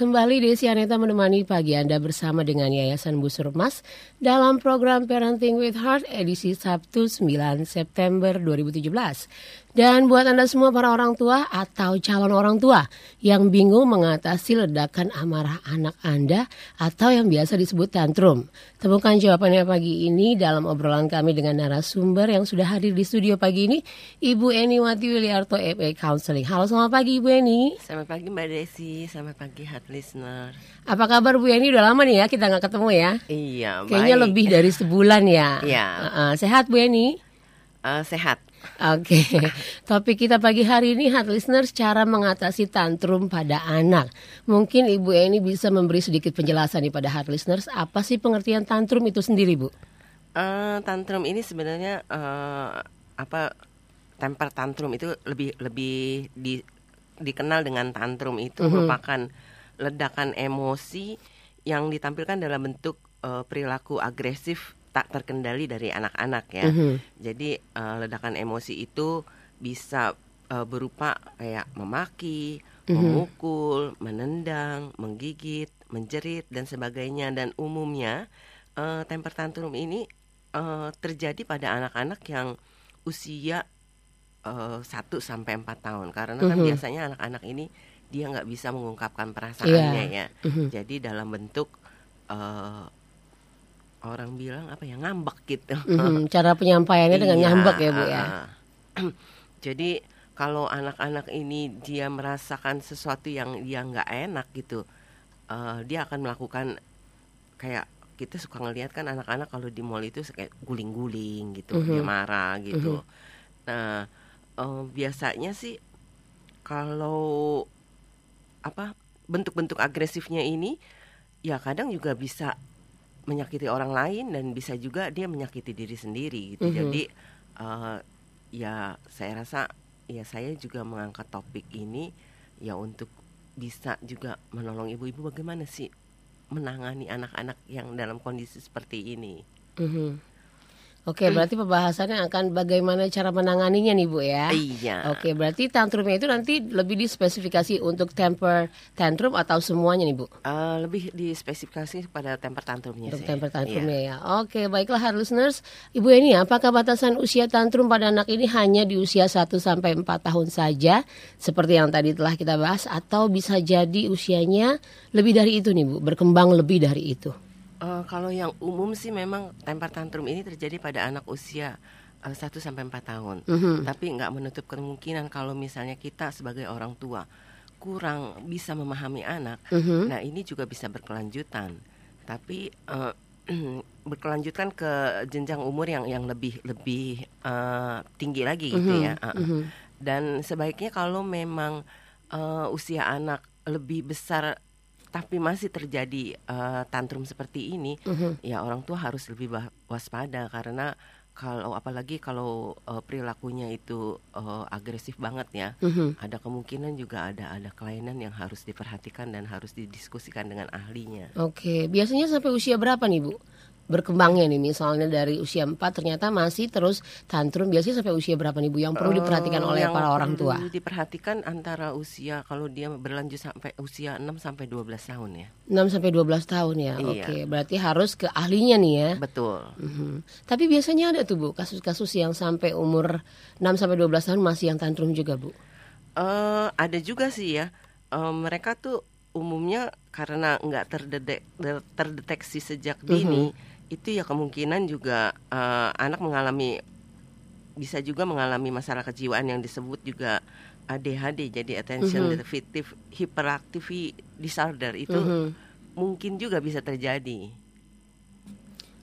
Kembali Desi Aneta menemani pagi Anda bersama dengan Yayasan Busur Mas dalam program Parenting with Heart edisi Sabtu 9 September 2017. Dan buat Anda semua para orang tua atau calon orang tua yang bingung mengatasi ledakan amarah anak Anda atau yang biasa disebut tantrum. Temukan jawabannya pagi ini dalam obrolan kami dengan narasumber yang sudah hadir di studio pagi ini, Ibu Eni Wati Wiliarto FA Counseling. Halo selamat pagi Ibu Eni. Selamat pagi Mbak Desi, selamat pagi heart listener. Apa kabar Bu Eni? Udah lama nih ya kita nggak ketemu ya. Iya, Kayaknya baik. lebih dari sebulan ya. Iya. Uh-uh. Sehat Bu Eni? Eh, sehat. Oke, topik kita pagi hari ini heart listeners cara mengatasi tantrum pada anak. Mungkin Ibu Eni bisa memberi sedikit penjelasan nih pada heart listeners apa sih pengertian tantrum itu sendiri Bu? Eh, tantrum ini sebenarnya eh, apa temper tantrum itu lebih lebih di, dikenal dengan tantrum itu Mhm. merupakan ledakan emosi yang ditampilkan dalam bentuk eh, perilaku agresif tak terkendali dari anak-anak ya. Mhm. Jadi eh, ledakan emosi itu bisa eh, berupa kayak memaki, Mhm. memukul, menendang, menggigit, menjerit dan sebagainya dan umumnya eh, temper tantrum ini eh, terjadi pada anak-anak yang usia eh, 1 sampai 4 tahun karena kan Mhm. biasanya anak-anak ini dia nggak bisa mengungkapkan perasaannya ya. Mhm. Jadi dalam bentuk eh, orang bilang apa ya ngambek gitu. Mhm, Cara penyampaiannya dengan Iya, ngambek ya Bu ya. ah. Jadi kalau anak-anak ini dia merasakan sesuatu yang dia nggak enak gitu, eh, dia akan melakukan kayak kita suka ngelihat kan anak-anak kalau di mall itu kayak guling-guling gitu, dia Mhm. marah gitu. Nah eh, biasanya sih kalau apa bentuk-bentuk agresifnya ini ya kadang juga bisa menyakiti orang lain dan bisa juga dia menyakiti diri sendiri gitu. Mhm. Jadi eh, ya saya rasa ya saya juga mengangkat topik ini ya untuk bisa juga menolong ibu-ibu bagaimana sih menangani anak-anak yang dalam kondisi seperti ini. Mhm. Oke, berarti pembahasannya akan bagaimana cara menanganinya nih Bu ya. Iya. Oke, berarti tantrumnya itu nanti lebih dispesifikasi untuk temper tantrum atau semuanya nih Bu? Eh, lebih dispesifikasi pada temper tantrumnya Untuk sih. temper tantrumnya Iya. ya. Oke, baiklah hard listeners. Ibu ini apakah batasan usia tantrum pada anak ini hanya di usia 1 sampai 4 tahun saja seperti yang tadi telah kita bahas atau bisa jadi usianya lebih dari itu nih Bu, berkembang lebih dari itu? Eh, kalau yang umum sih memang temper tantrum ini terjadi pada anak usia eh, 1 sampai 4 tahun. Mhm. Tapi nggak menutup kemungkinan kalau misalnya kita sebagai orang tua kurang bisa memahami anak. Mhm. Nah, ini juga bisa berkelanjutan. Tapi eh, berkelanjutan ke jenjang umur yang yang lebih lebih eh, tinggi lagi gitu Mhm, ya. Ah, ah. mhm. Dan sebaiknya kalau memang eh, usia anak lebih besar tapi masih terjadi eh, tantrum seperti ini, Mhm. ya orang tua harus lebih waspada karena kalau apalagi kalau eh, perilakunya itu eh, agresif banget ya, Mhm. ada kemungkinan juga ada ada kelainan yang harus diperhatikan dan harus didiskusikan dengan ahlinya. Oke, biasanya sampai usia berapa nih Bu? Berkembangnya nih misalnya dari usia 4 ternyata masih terus tantrum biasanya sampai usia berapa nih Bu yang perlu diperhatikan Eh, oleh yang para orang tua? perlu Diperhatikan antara usia kalau dia berlanjut sampai usia 6 sampai 12 tahun ya. 6 sampai 12 tahun ya. Iya. Oke, berarti harus ke ahlinya nih ya. Betul. Mhm. Tapi biasanya ada tuh Bu kasus-kasus yang sampai umur 6 sampai 12 tahun masih yang tantrum juga Bu. eh ada juga sih ya. Eh, mereka tuh umumnya karena nggak terdedek, ter- terdeteksi sejak dini, itu ya kemungkinan juga eh, anak mengalami bisa juga mengalami masalah kejiwaan yang disebut juga ADHD, jadi attention Mhm. deficit hyperactivity disorder itu Mhm. mungkin juga bisa terjadi.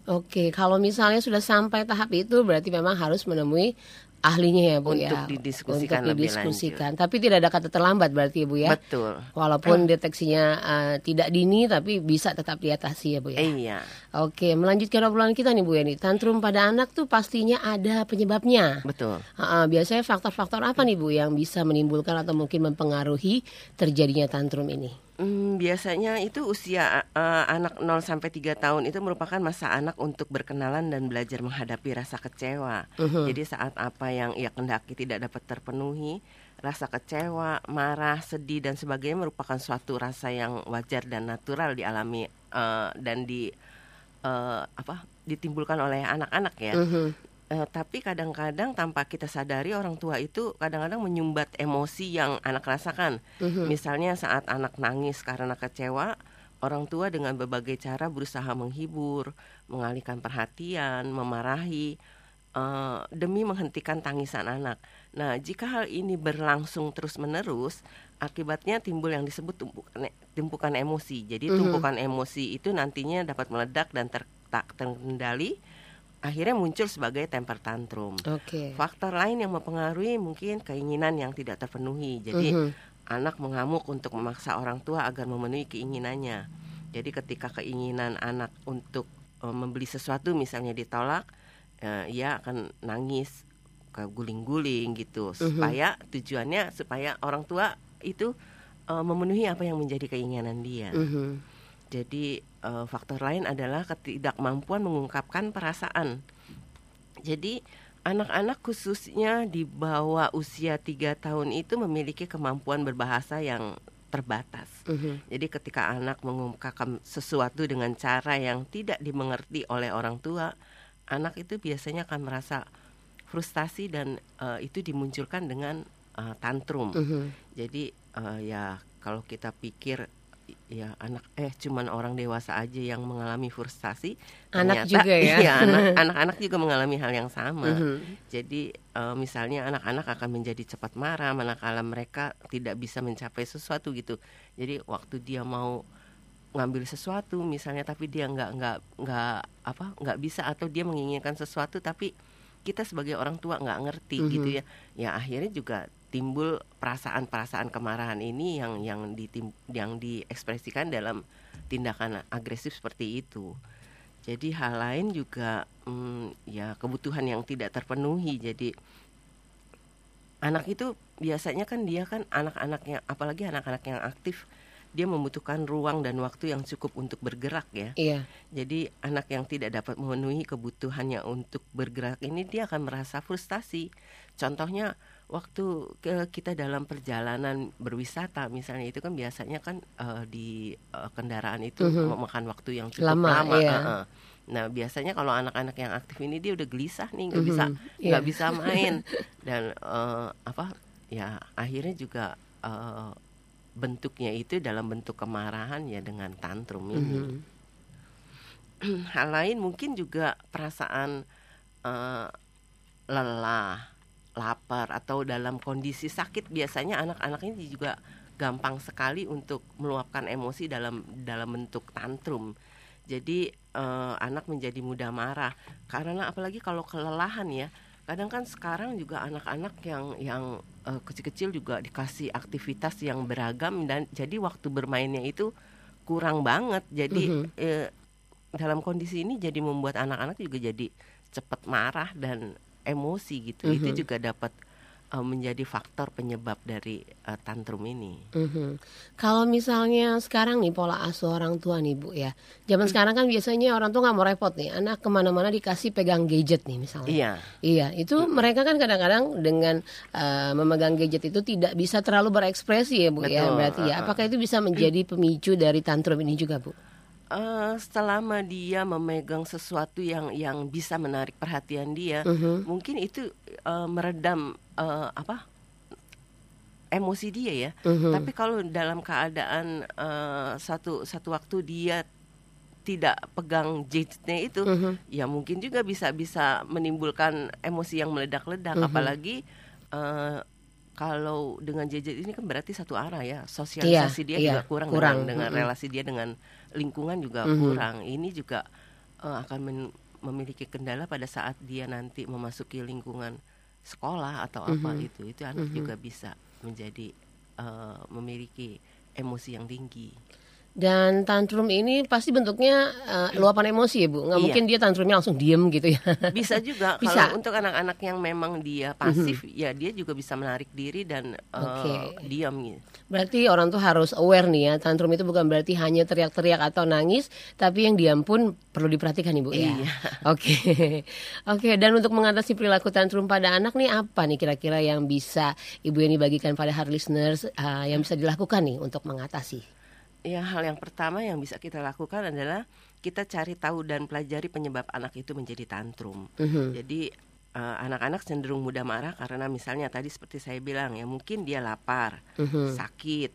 Oke, kalau misalnya sudah sampai tahap itu berarti memang harus menemui ahlinya ya Bu ya. Untuk didiskusikan Untuk lebih didiskusikan. Tapi tidak ada kata terlambat berarti ya Bu ya. Betul. Walaupun deteksinya eh, tidak dini tapi bisa tetap diatasi ya Bu ya. Iya. Oke, melanjutkan obrolan kita nih Bu Yani. Tantrum pada anak tuh pastinya ada penyebabnya. Betul. Ah, ah, biasanya faktor-faktor apa nih Bu yang bisa menimbulkan atau mungkin mempengaruhi terjadinya tantrum ini? Hmm, biasanya itu usia eh, anak 0 sampai 3 tahun itu merupakan masa anak untuk berkenalan dan belajar menghadapi rasa kecewa. Mhm. Jadi saat apa yang ia kendaki tidak dapat terpenuhi, rasa kecewa, marah, sedih dan sebagainya merupakan suatu rasa yang wajar dan natural dialami uh, dan di uh, apa ditimbulkan oleh anak-anak ya. Mm -hmm. Uh, tapi kadang-kadang tanpa kita sadari orang tua itu kadang-kadang menyumbat emosi yang anak rasakan. Mm -hmm. Misalnya saat anak nangis karena kecewa, orang tua dengan berbagai cara berusaha menghibur, mengalihkan perhatian, memarahi uh, demi menghentikan tangisan anak. Nah, jika hal ini berlangsung terus-menerus, akibatnya timbul yang disebut tumpukan, tumpukan emosi. Jadi mm -hmm. tumpukan emosi itu nantinya dapat meledak dan ter, tak terkendali akhirnya muncul sebagai temper tantrum. Okay. Faktor lain yang mempengaruhi mungkin keinginan yang tidak terpenuhi. Jadi mm -hmm. anak mengamuk untuk memaksa orang tua agar memenuhi keinginannya. Jadi ketika keinginan anak untuk uh, membeli sesuatu misalnya ditolak, uh, ia akan nangis, guling-guling gitu. -hmm. Supaya tujuannya supaya orang tua itu uh, memenuhi apa yang menjadi keinginan dia. -hmm. Jadi uh, faktor lain adalah ketidakmampuan mengungkapkan perasaan. Jadi anak-anak khususnya di bawah usia tiga tahun itu memiliki kemampuan berbahasa yang terbatas. Uh mhm. -huh. Jadi ketika anak mengungkapkan sesuatu dengan cara yang tidak dimengerti oleh orang tua, anak itu biasanya akan merasa frustasi dan uh, itu dimunculkan dengan uh, tantrum. Uh mhm. -huh. Jadi uh, ya kalau kita pikir ya anak eh cuman orang dewasa aja yang mengalami frustasi anak ternyata, juga ya iya, anak anak-anak juga mengalami hal yang sama mm -hmm. jadi uh, misalnya anak-anak akan menjadi cepat marah manakala mereka tidak bisa mencapai sesuatu gitu jadi waktu dia mau ngambil sesuatu misalnya tapi dia nggak nggak nggak apa nggak bisa atau dia menginginkan sesuatu tapi kita sebagai orang tua nggak ngerti mm -hmm. gitu ya ya akhirnya juga timbul perasaan-perasaan kemarahan ini yang yang ditim, yang diekspresikan dalam tindakan agresif seperti itu. Jadi hal lain juga hmm, ya kebutuhan yang tidak terpenuhi. Jadi anak itu biasanya kan dia kan anak-anaknya apalagi anak-anak yang aktif dia membutuhkan ruang dan waktu yang cukup untuk bergerak ya. Iya. Jadi anak yang tidak dapat memenuhi kebutuhannya untuk bergerak ini dia akan merasa frustasi. Contohnya waktu ke kita dalam perjalanan berwisata misalnya itu kan biasanya kan uh, di uh, kendaraan itu mm-hmm. memakan waktu yang cukup lama, lama. Iya. Uh-uh. nah biasanya kalau anak-anak yang aktif ini dia udah gelisah nih nggak mm-hmm. bisa nggak yeah. bisa main dan uh, apa ya akhirnya juga uh, bentuknya itu dalam bentuk kemarahan ya dengan tantrum ini mm-hmm. hal lain mungkin juga perasaan uh, lelah lapar atau dalam kondisi sakit biasanya anak-anak ini juga gampang sekali untuk meluapkan emosi dalam dalam bentuk tantrum. Jadi uh, anak menjadi mudah marah karena apalagi kalau kelelahan ya. Kadang kan sekarang juga anak-anak yang yang uh, kecil-kecil juga dikasih aktivitas yang beragam dan jadi waktu bermainnya itu kurang banget. Jadi mm -hmm. uh, dalam kondisi ini jadi membuat anak-anak juga jadi cepat marah dan emosi gitu mm -hmm. itu juga dapat uh, menjadi faktor penyebab dari uh, tantrum ini. Mm -hmm. Kalau misalnya sekarang nih pola asuh orang tua nih bu ya, zaman mm. sekarang kan biasanya orang tua nggak mau repot nih, anak ke mana-mana dikasih pegang gadget nih misalnya. Iya. Iya, itu mm. mereka kan kadang-kadang dengan uh, memegang gadget itu tidak bisa terlalu berekspresi ya bu ya, Betul. ya berarti ya. Apakah itu bisa menjadi pemicu dari tantrum ini juga bu? Uh, selama dia memegang sesuatu yang yang bisa menarik perhatian dia, uh -huh. mungkin itu uh, meredam uh, apa emosi dia ya. Uh -huh. Tapi kalau dalam keadaan uh, satu satu waktu dia tidak pegang gadgetnya itu, uh -huh. ya mungkin juga bisa bisa menimbulkan emosi yang meledak-ledak, uh -huh. apalagi uh, kalau dengan gadget ini kan berarti satu arah ya sosialisasi iya, dia iya, juga kurang, kurang. dengan, dengan mm -hmm. relasi dia dengan lingkungan juga mm -hmm. kurang ini juga uh, akan men memiliki kendala pada saat dia nanti memasuki lingkungan sekolah atau mm -hmm. apa itu itu anak mm -hmm. juga bisa menjadi uh, memiliki emosi yang tinggi Dan tantrum ini pasti bentuknya uh, luapan emosi ya Bu. Nggak Iya. mungkin dia tantrumnya langsung diem gitu ya. Bisa juga Bisa. kalau untuk anak-anak yang memang dia pasif ya dia juga bisa menarik diri dan eh, Oke. diam gitu. Berarti orang tuh harus aware nih ya, tantrum itu bukan berarti hanya teriak-teriak atau nangis, tapi yang diam pun perlu diperhatikan Ibu ya. Iya. Oke. Oke, dan untuk mengatasi perilaku tantrum pada anak nih apa nih kira-kira yang bisa Ibu ini bagikan pada hard listeners uh, yang bisa dilakukan nih untuk mengatasi? Ya hal yang pertama yang bisa kita lakukan adalah kita cari tahu dan pelajari penyebab anak itu menjadi tantrum. Mhm. Jadi eh, anak-anak cenderung mudah marah karena misalnya tadi seperti saya bilang ya mungkin dia lapar, Mhm. sakit,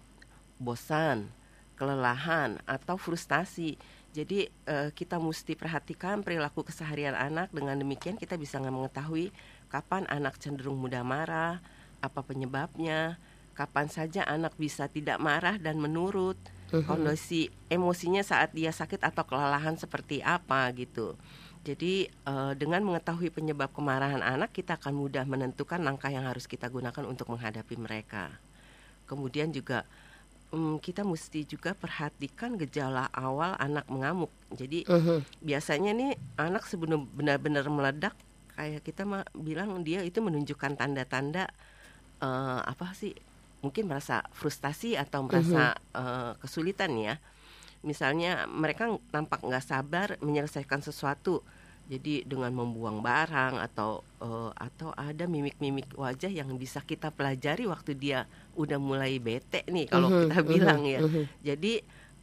bosan, kelelahan atau frustasi. Jadi eh, kita mesti perhatikan perilaku keseharian anak dengan demikian kita bisa mengetahui kapan anak cenderung mudah marah, apa penyebabnya, kapan saja anak bisa tidak marah dan menurut, kondisi emosinya saat dia sakit atau kelelahan seperti apa gitu. Jadi eh, dengan mengetahui penyebab kemarahan anak kita akan mudah menentukan langkah yang harus kita gunakan untuk menghadapi mereka. Kemudian juga mm, kita mesti juga perhatikan gejala awal anak mengamuk. Jadi Mhm. biasanya nih anak sebelum benar-benar meledak kayak kita bilang dia itu menunjukkan tanda-tanda eh, apa sih mungkin merasa frustasi atau merasa eh, kesulitan ya. Misalnya mereka nampak nggak sabar menyelesaikan sesuatu jadi dengan membuang barang atau eh, atau ada mimik-mimik wajah yang bisa kita pelajari waktu dia udah mulai bete nih kalau Mhm, kita mhm, bilang ya. mhm. jadi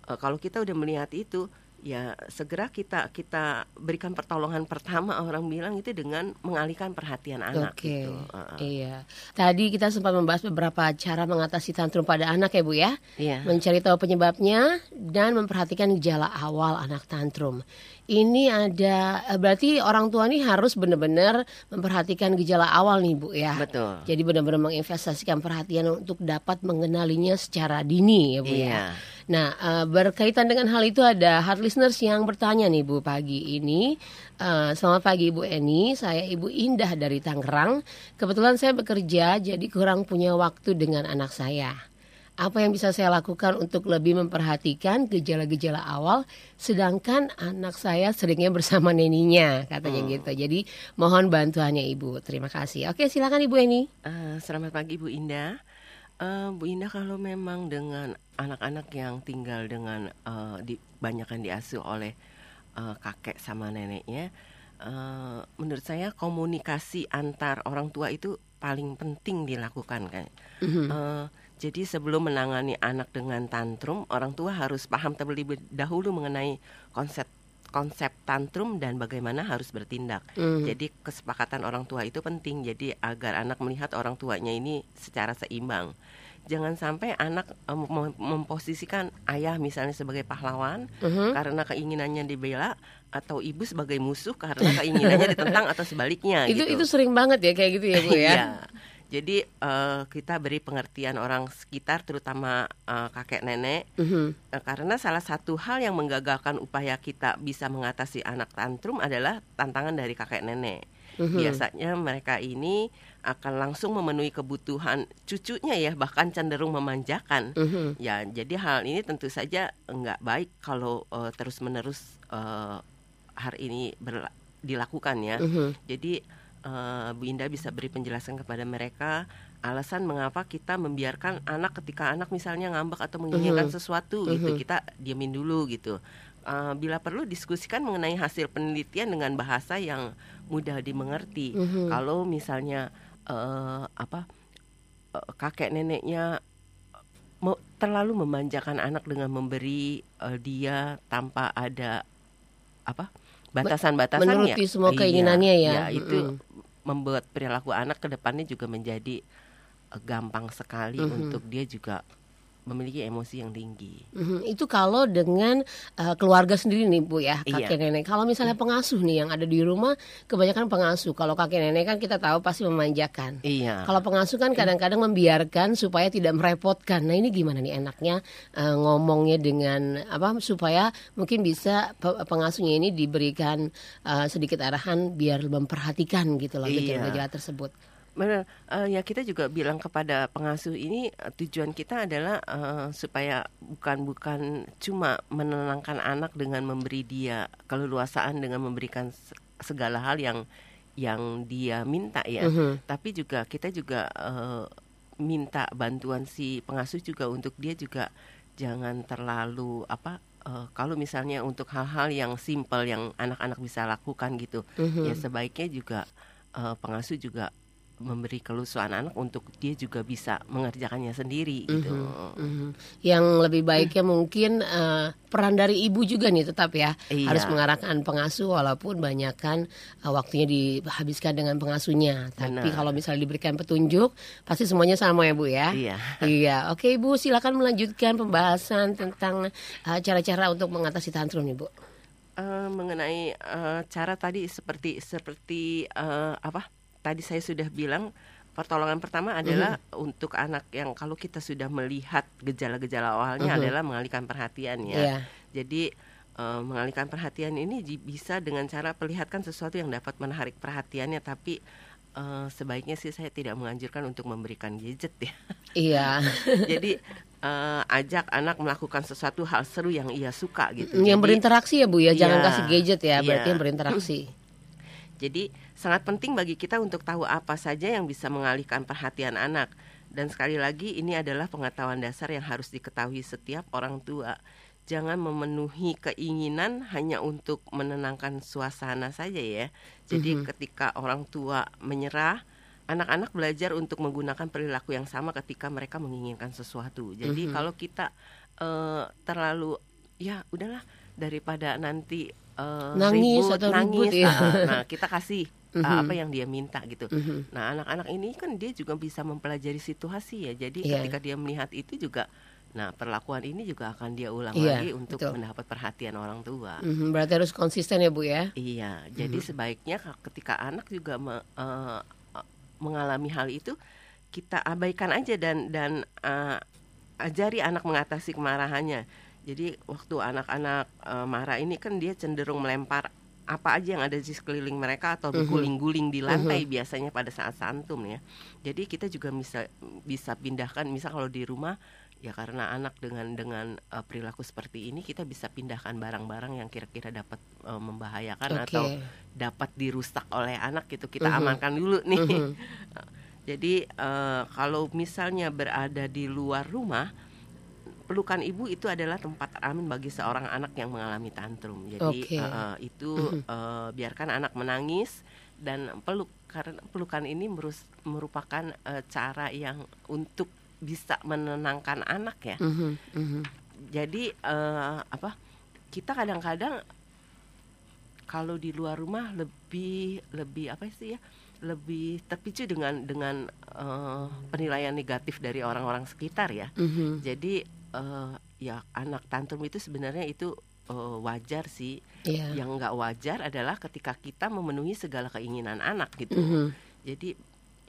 eh, kalau kita udah melihat itu ya segera kita kita berikan pertolongan pertama orang bilang itu dengan mengalihkan perhatian anak Oke, gitu. Heeh. iya. Tadi kita sempat membahas beberapa cara mengatasi tantrum pada anak ya Bu ya. Iya. Mencari tahu penyebabnya dan memperhatikan gejala awal anak tantrum. Ini ada eh, berarti orang tua nih harus benar-benar memperhatikan gejala awal nih Bu ya. Betul. Jadi benar-benar menginvestasikan perhatian untuk dapat mengenalinya secara dini ya Bu ya. Nah, eh, berkaitan dengan hal itu ada hard listeners yang bertanya nih Bu pagi ini. Eh, selamat pagi Ibu Eni, saya Ibu Indah dari Tangerang. Kebetulan saya bekerja jadi kurang punya waktu dengan anak saya. Apa yang bisa saya lakukan untuk lebih memperhatikan gejala-gejala awal sedangkan anak saya seringnya bersama neninya katanya gitu. Jadi mohon bantuannya Ibu. Terima kasih. Oke, silakan Ibu Eni. Eh, selamat pagi Bu Indah. Eh, Bu Indah kalau memang dengan anak-anak yang tinggal dengan eh, di banyakkan diasuh oleh eh, kakek sama neneknya, eh, menurut saya komunikasi antar orang tua itu paling penting dilakukan kan. Eh, jadi sebelum menangani anak dengan tantrum, orang tua harus paham terlebih dahulu mengenai konsep konsep tantrum dan bagaimana harus bertindak. Hmm. Jadi kesepakatan orang tua itu penting. Jadi agar anak melihat orang tuanya ini secara seimbang. Jangan sampai anak eh, mem- memposisikan ayah misalnya sebagai pahlawan Mhm. karena keinginannya dibela atau ibu sebagai musuh karena keinginannya ditentang atau sebaliknya Itu gitu. itu sering banget ya kayak gitu ya Bu ya. Jadi eh, kita beri pengertian orang sekitar terutama eh, kakek nenek Mhm. Eh, karena salah satu hal yang menggagalkan upaya kita bisa mengatasi anak tantrum adalah tantangan dari kakek nenek. Mhm. Biasanya mereka ini akan langsung memenuhi kebutuhan cucunya ya bahkan cenderung memanjakan. Mhm. Ya, jadi hal ini tentu saja nggak baik kalau eh, terus-menerus eh, hari ini dilakukan ya. Mhm. Jadi eh, Bu Indah bisa beri penjelasan kepada mereka alasan mengapa kita membiarkan anak ketika anak misalnya ngambek atau menginginkan Mhm. sesuatu gitu Mhm. kita diamin dulu gitu. Eh, bila perlu diskusikan mengenai hasil penelitian dengan bahasa yang mudah dimengerti. Mhm. Kalau misalnya eh, apa eh, kakek neneknya me- terlalu memanjakan anak dengan memberi eh, dia tanpa ada apa batasan-batasan menuruti semua keinginannya ya. itu Mm-mm. Membuat perilaku anak ke depannya juga menjadi eh, gampang sekali Mhm. untuk dia juga memiliki emosi yang tinggi. Mhm, Itu kalau dengan uh, keluarga sendiri nih Bu ya kakek Iya. nenek. Kalau misalnya pengasuh nih yang ada di rumah kebanyakan pengasuh. Kalau kakek nenek kan kita tahu pasti memanjakan. Iya. Kalau pengasuh kan kadang-kadang membiarkan supaya tidak merepotkan. Nah ini gimana nih enaknya uh, ngomongnya dengan apa supaya mungkin bisa pe- pengasuhnya ini diberikan uh, sedikit arahan biar memperhatikan gitu loh Iya. gejala-gejala tersebut. Benar, uh, ya kita juga bilang kepada pengasuh ini uh, tujuan kita adalah uh, supaya bukan bukan cuma menenangkan anak dengan memberi dia keleluasaan dengan memberikan segala hal yang yang dia minta ya, uh -huh. tapi juga kita juga uh, minta bantuan si pengasuh juga untuk dia juga jangan terlalu apa uh, kalau misalnya untuk hal-hal yang simple yang anak-anak bisa lakukan gitu, uh -huh. ya sebaiknya juga uh, pengasuh juga memberi kelusuan anak untuk dia juga bisa mengerjakannya sendiri gitu. Mm -hmm, mm -hmm. Yang lebih baiknya mm. mungkin uh, peran dari ibu juga nih tetap ya iya. harus mengarahkan pengasuh walaupun banyak kan uh, waktunya dihabiskan dengan pengasuhnya. Benar. Tapi kalau misalnya diberikan petunjuk pasti semuanya sama ya Bu ya. Iya. iya. Oke Ibu silakan melanjutkan pembahasan tentang uh, cara-cara uh, untuk mengatasi tantrum nih Bu. Uh, mengenai uh, cara tadi seperti seperti uh, apa? Tadi saya sudah bilang pertolongan pertama adalah mm. untuk anak yang kalau kita sudah melihat gejala-gejala awalnya mm -hmm. adalah mengalihkan perhatian ya. Yeah. Jadi uh, mengalihkan perhatian ini bisa dengan cara perlihatkan sesuatu yang dapat menarik perhatiannya tapi uh, sebaiknya sih saya tidak menganjurkan untuk memberikan gadget ya. Iya. Jadi uh, ajak anak melakukan sesuatu hal seru yang ia suka gitu. Yang Jadi, berinteraksi ya Bu ya, jangan iya, kasih gadget ya, berarti iya. yang berinteraksi. Jadi sangat penting bagi kita untuk tahu apa saja yang bisa mengalihkan perhatian anak. Dan sekali lagi ini adalah pengetahuan dasar yang harus diketahui setiap orang tua. Jangan memenuhi keinginan hanya untuk menenangkan suasana saja ya. Jadi mm -hmm. ketika orang tua menyerah, anak-anak belajar untuk menggunakan perilaku yang sama ketika mereka menginginkan sesuatu. Jadi mm -hmm. kalau kita uh, terlalu ya udahlah daripada nanti uh, nangis ribut, atau nangis, ribut ya. nah kita kasih uh, mm-hmm. apa yang dia minta gitu. Mm-hmm. Nah anak-anak ini kan dia juga bisa mempelajari situasi ya. Jadi yeah. ketika dia melihat itu juga Nah, perlakuan ini juga akan dia ulang iya, lagi untuk betul. mendapat perhatian orang tua. Mm-hmm, berarti harus konsisten ya, Bu ya? Iya, jadi mm-hmm. sebaiknya ketika anak juga me, uh, mengalami hal itu, kita abaikan aja dan dan uh, ajari anak mengatasi kemarahannya. Jadi waktu anak-anak uh, marah ini kan dia cenderung melempar apa aja yang ada di sekeliling mereka atau mhm. berguling-guling di lantai uh -huh. biasanya pada saat santum ya. Jadi kita juga bisa bisa pindahkan misal kalau di rumah ya karena anak dengan dengan uh, perilaku seperti ini kita bisa pindahkan barang-barang yang kira-kira dapat uh, membahayakan okay. atau dapat dirusak oleh anak gitu kita uh mhm. -huh. amankan dulu nih. Mhm. Jadi uh, kalau misalnya berada di luar rumah pelukan ibu itu adalah tempat aman bagi seorang anak yang mengalami tantrum. Jadi okay. uh, itu uh, biarkan anak menangis dan peluk karena pelukan ini merus, merupakan uh, cara yang untuk bisa menenangkan anak ya. Mm -hmm. Jadi uh, apa? Kita kadang-kadang kalau di luar rumah lebih lebih apa sih ya? lebih terpicu dengan dengan uh, penilaian negatif dari orang-orang sekitar ya. Mm -hmm. Jadi uh, ya anak tantrum itu sebenarnya itu uh, wajar sih. Yeah. Yang nggak wajar adalah ketika kita memenuhi segala keinginan anak gitu. Mm -hmm. Jadi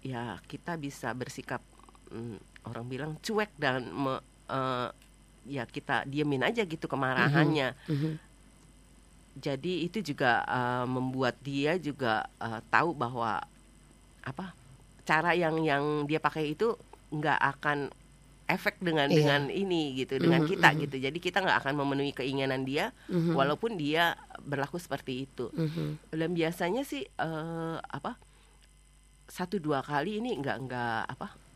ya kita bisa bersikap um, orang bilang cuek dan me, uh, ya kita diemin aja gitu kemarahannya. Mm -hmm. Jadi itu juga uh, membuat dia juga uh, tahu bahwa apa cara yang yang dia pakai itu nggak akan efek dengan yeah. dengan ini gitu dengan mm -hmm, kita -hmm. gitu jadi kita nggak akan memenuhi keinginan dia mm -hmm. walaupun dia berlaku seperti itu mm -hmm. dan biasanya sih uh, apa satu dua kali ini nggak nggak apa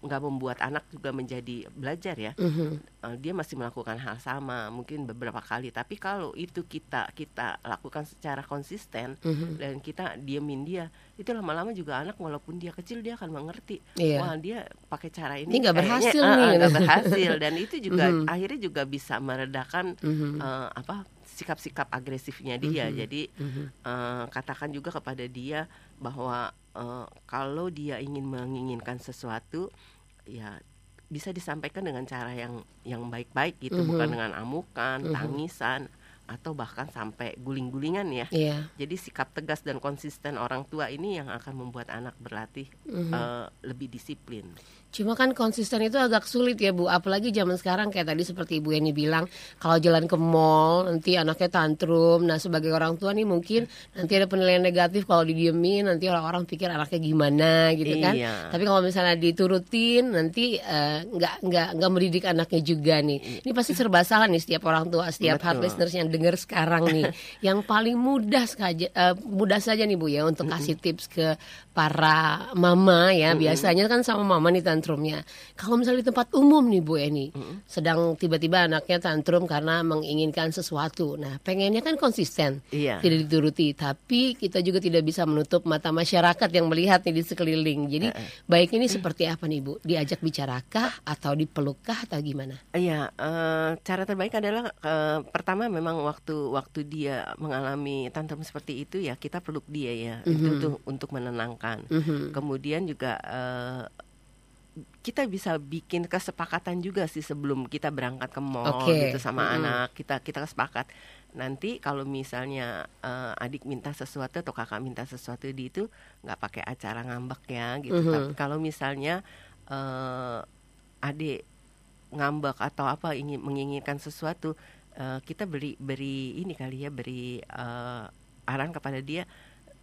nggak membuat anak juga menjadi belajar ya mm-hmm. uh, dia masih melakukan hal sama mungkin beberapa kali tapi kalau itu kita kita lakukan secara konsisten mm-hmm. dan kita diemin dia itu lama-lama juga anak walaupun dia kecil dia akan mengerti yeah. wah dia pakai cara ini nggak berhasil uh, nih gak berhasil dan itu juga mm-hmm. akhirnya juga bisa meredakan mm-hmm. uh, apa sikap-sikap agresifnya dia mm-hmm. jadi mm-hmm. Uh, katakan juga kepada dia bahwa uh, kalau dia ingin menginginkan sesuatu ya bisa disampaikan dengan cara yang yang baik-baik gitu, mm -hmm. bukan dengan amukan, mm -hmm. tangisan atau bahkan sampai guling-gulingan ya. Iya. Jadi sikap tegas dan konsisten orang tua ini yang akan membuat anak berlatih Mhm. eh, lebih disiplin. Cuma kan konsisten itu agak sulit ya Bu, apalagi zaman sekarang kayak tadi seperti Ibu Eni bilang, kalau jalan ke mall nanti anaknya tantrum. Nah sebagai orang tua nih mungkin nanti ada penilaian negatif kalau didiemin, nanti orang-orang pikir anaknya gimana gitu kan. Iya. Tapi kalau misalnya diturutin nanti eh, nggak nggak nggak mendidik anaknya juga nih. Ini pasti serba salah nih setiap orang tua, setiap hard Betul. listeners yang dengar sekarang nih. yang paling mudah saja eh, mudah saja nih Bu ya untuk kasih tips ke para mama ya. Biasanya kan sama mama nih tantrumnya. Kalau misalnya di tempat umum nih Bu Eni, sedang tiba-tiba anaknya tantrum karena menginginkan sesuatu. Nah, pengennya kan konsisten Iya. tidak dituruti tapi kita juga tidak bisa menutup mata masyarakat yang melihat nih di sekeliling jadi baik ini seperti apa nih bu diajak bicarakah atau dipelukkah atau gimana Iya, eh, cara terbaik adalah eh, pertama memang waktu waktu dia mengalami tantrum seperti itu ya kita peluk dia ya itu tuh untuk menenangkan. Mhm. Kemudian juga eh, kita bisa bikin kesepakatan juga sih sebelum kita berangkat ke mall Oke. gitu sama Mm-mm. anak kita kita sepakat nanti kalau misalnya eh, adik minta sesuatu atau kakak minta sesuatu di itu nggak pakai acara ngambek ya gitu Mhm. tapi kalau misalnya eh, adik ngambek atau apa ingin menginginkan sesuatu eh, kita beri beri ini kali ya beri eh, arahan kepada dia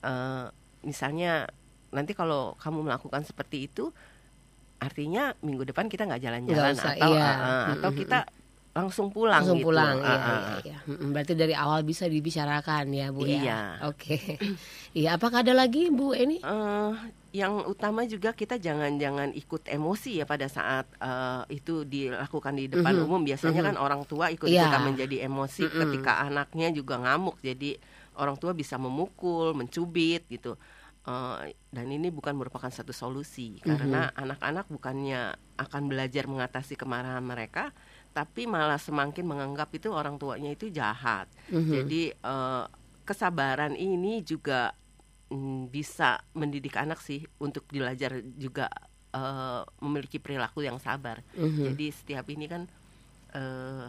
eh, misalnya nanti kalau kamu melakukan seperti itu artinya minggu depan kita nggak jalan-jalan atau iya. eh, eh, atau kita langsung pulang langsung gitu. pulang iya, ah. iya. Mm-mm, berarti dari awal bisa dibicarakan ya bu Iya. ya oke iya apakah ada lagi bu Eni Eh, yang utama juga kita jangan-jangan ikut emosi ya pada saat eh, itu dilakukan di depan Mhm, umum. Biasanya mhm. kan orang tua ikut Iya. ikutan menjadi emosi Mm-mm. ketika anaknya juga ngamuk. Jadi orang tua bisa memukul, mencubit gitu. Eh, dan ini bukan merupakan satu solusi karena anak-anak bukannya akan belajar mengatasi kemarahan mereka, tapi malah semakin menganggap itu orang tuanya itu jahat. Mhm. Jadi eh, kesabaran ini juga mm, bisa mendidik anak sih untuk belajar juga eh, memiliki perilaku yang sabar. Mhm. Jadi setiap ini kan eh,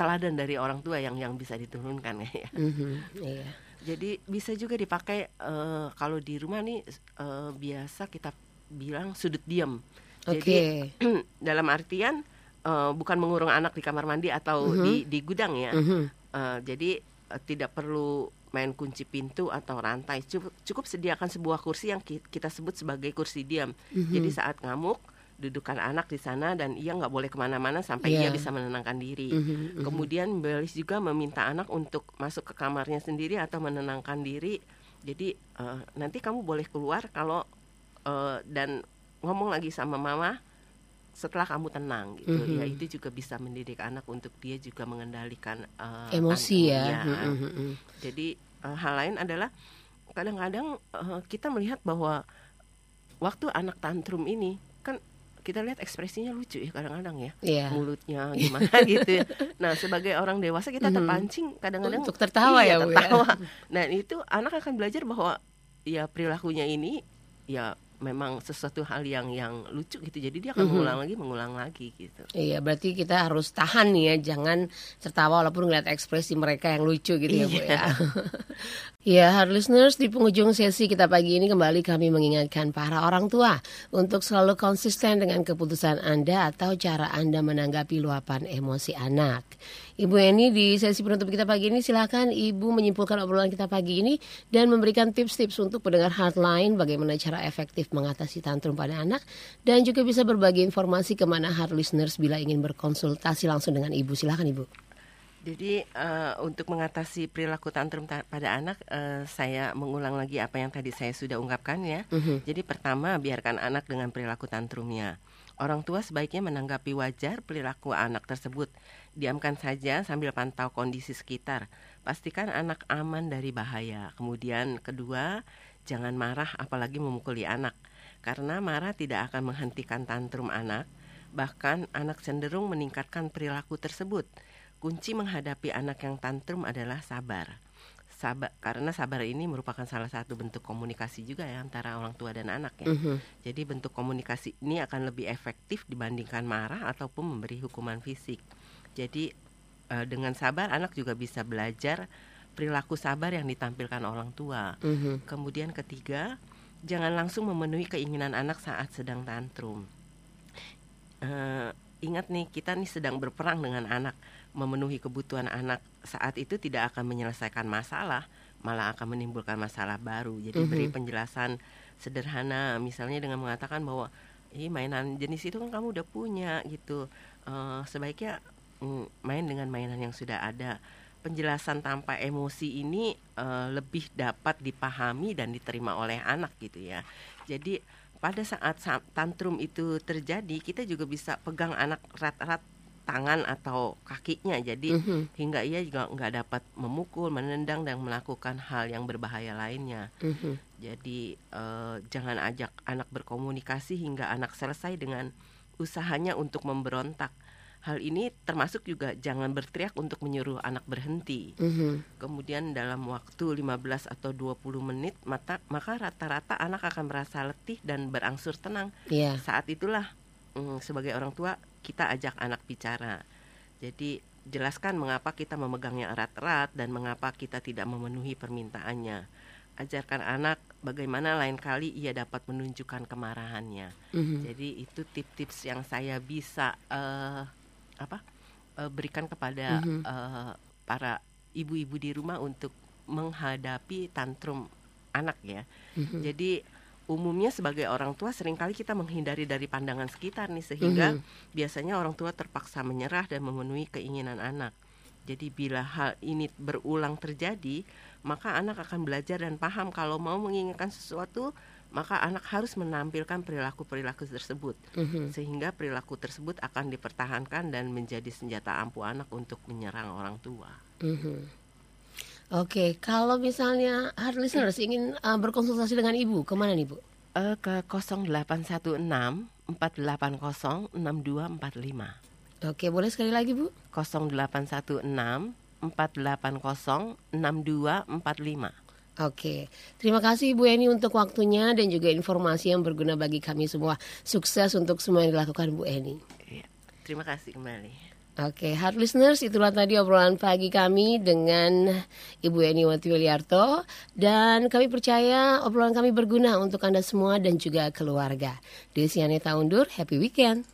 teladan dari orang tua yang yang bisa diturunkan ya. Mhm, iya Jadi bisa juga dipakai eh, kalau di rumah nih eh, biasa kita bilang sudut diam. oke Jadi dalam artian eh, bukan mengurung anak di kamar mandi atau Mhm. di di gudang ya. Mhm. Eh, jadi eh, tidak perlu main kunci pintu atau rantai. Cukup, cukup sediakan sebuah kursi yang ki- kita sebut sebagai kursi diam. Mhm. Jadi saat ngamuk, dudukan anak di sana dan ia nggak boleh ke mana-mana sampai ia Iya. bisa menenangkan diri. Mhm, mhm. Kemudian Belis juga meminta anak untuk masuk ke kamarnya sendiri atau menenangkan diri. Jadi eh, nanti kamu boleh keluar kalau eh, dan ngomong lagi sama mama setelah kamu tenang gitu. Mhm. Ya itu juga bisa mendidik anak untuk dia juga mengendalikan eh, emosi ya iya. Mhm, mhm. Jadi eh, hal lain adalah kadang-kadang eh, kita melihat bahwa waktu anak tantrum ini kita lihat ekspresinya lucu ya kadang-kadang ya Iya. mulutnya gimana gitu ya. Nah sebagai orang dewasa kita terpancing kadang-kadang Untuk tertawa iya, ya, ya. tertawa. Nah itu anak akan belajar bahwa ya perilakunya ini ya memang sesuatu hal yang yang lucu gitu. Jadi dia akan mengulang lagi, mengulang lagi gitu. Iya, berarti kita harus tahan nih ya, jangan tertawa walaupun ngeliat ekspresi mereka yang lucu gitu ya, Bu ya. Ya, hard listeners, di penghujung sesi kita pagi ini kembali kami mengingatkan para orang tua untuk selalu konsisten dengan keputusan Anda atau cara Anda menanggapi luapan emosi anak. Ibu Eni di sesi penutup kita pagi ini silakan Ibu menyimpulkan obrolan kita pagi ini dan memberikan tips-tips untuk pendengar hardline bagaimana cara efektif mengatasi tantrum pada anak dan juga bisa berbagi informasi ke mana hard listeners bila ingin berkonsultasi langsung dengan Ibu. Silakan Ibu. Jadi eh, untuk mengatasi perilaku tantrum ta- pada anak, eh, saya mengulang lagi apa yang tadi saya sudah ungkapkan ya. Mhm. Jadi pertama biarkan anak dengan perilaku tantrumnya. Orang tua sebaiknya menanggapi wajar perilaku anak tersebut. Diamkan saja sambil pantau kondisi sekitar. Pastikan anak aman dari bahaya. Kemudian kedua, jangan marah apalagi memukuli anak. Karena marah tidak akan menghentikan tantrum anak. Bahkan anak cenderung meningkatkan perilaku tersebut. Kunci menghadapi anak yang tantrum adalah sabar. Sabar karena sabar ini merupakan salah satu bentuk komunikasi juga ya antara orang tua dan anak ya. Mhm. Jadi bentuk komunikasi ini akan lebih efektif dibandingkan marah ataupun memberi hukuman fisik. Jadi uh, dengan sabar anak juga bisa belajar perilaku sabar yang ditampilkan orang tua. Mhm. Kemudian ketiga, jangan langsung memenuhi keinginan anak saat sedang tantrum. Ingat nih, kita nih sedang berperang dengan anak, memenuhi kebutuhan anak saat itu tidak akan menyelesaikan masalah, malah akan menimbulkan masalah baru. Jadi Mhm. beri penjelasan sederhana, misalnya dengan mengatakan bahwa, "Ih, mainan jenis itu kan kamu udah punya gitu. Eh, sebaiknya mm, main dengan mainan yang sudah ada." Penjelasan tanpa emosi ini eh, lebih dapat dipahami dan diterima oleh anak gitu ya. Jadi pada saat sa- tantrum itu terjadi, kita juga bisa pegang anak erat-erat tangan atau kakinya. Jadi Mhm. hingga ia juga nggak dapat memukul, menendang dan melakukan hal yang berbahaya lainnya. Mhm. Jadi eh, jangan ajak anak berkomunikasi hingga anak selesai dengan usahanya untuk memberontak. Hal ini termasuk juga jangan berteriak untuk menyuruh anak berhenti. Mhm. Kemudian dalam waktu 15 atau 20 menit mata, maka rata-rata anak akan merasa letih dan berangsur tenang. Iya. Saat itulah mm, sebagai orang tua kita ajak anak bicara. Jadi jelaskan mengapa kita memegangnya erat-erat dan mengapa kita tidak memenuhi permintaannya. Ajarkan anak bagaimana lain kali ia dapat menunjukkan kemarahannya. Mhm. Jadi itu tips-tips yang saya bisa eh, apa eh, berikan kepada Mhm. eh, para ibu-ibu di rumah untuk menghadapi tantrum anak ya. Mhm. Jadi umumnya sebagai orang tua sering kali kita menghindari dari pandangan sekitar nih sehingga Mhm. biasanya orang tua terpaksa menyerah dan memenuhi keinginan anak. Jadi bila hal ini berulang terjadi, maka anak akan belajar dan paham kalau mau menginginkan sesuatu, maka anak harus menampilkan perilaku-perilaku tersebut Mhm. sehingga perilaku tersebut akan dipertahankan dan menjadi senjata ampuh anak untuk menyerang orang tua. Mhm. Oke, kalau misalnya hard listeners ingin uh, berkonsultasi dengan ibu, ke mana nih bu? Eh, ke 0816 480 6245. Oke, boleh sekali lagi bu? 0816 480 6245. Oke, terima kasih Bu Eni untuk waktunya dan juga informasi yang berguna bagi kami semua. Sukses untuk semua yang dilakukan Bu Eni. Iya. Terima kasih kembali. Oke, hard listeners, itulah tadi obrolan pagi kami dengan Ibu Eni Wati Wiliarto dan kami percaya obrolan kami berguna untuk Anda semua dan juga keluarga. Desianeta undur, happy weekend.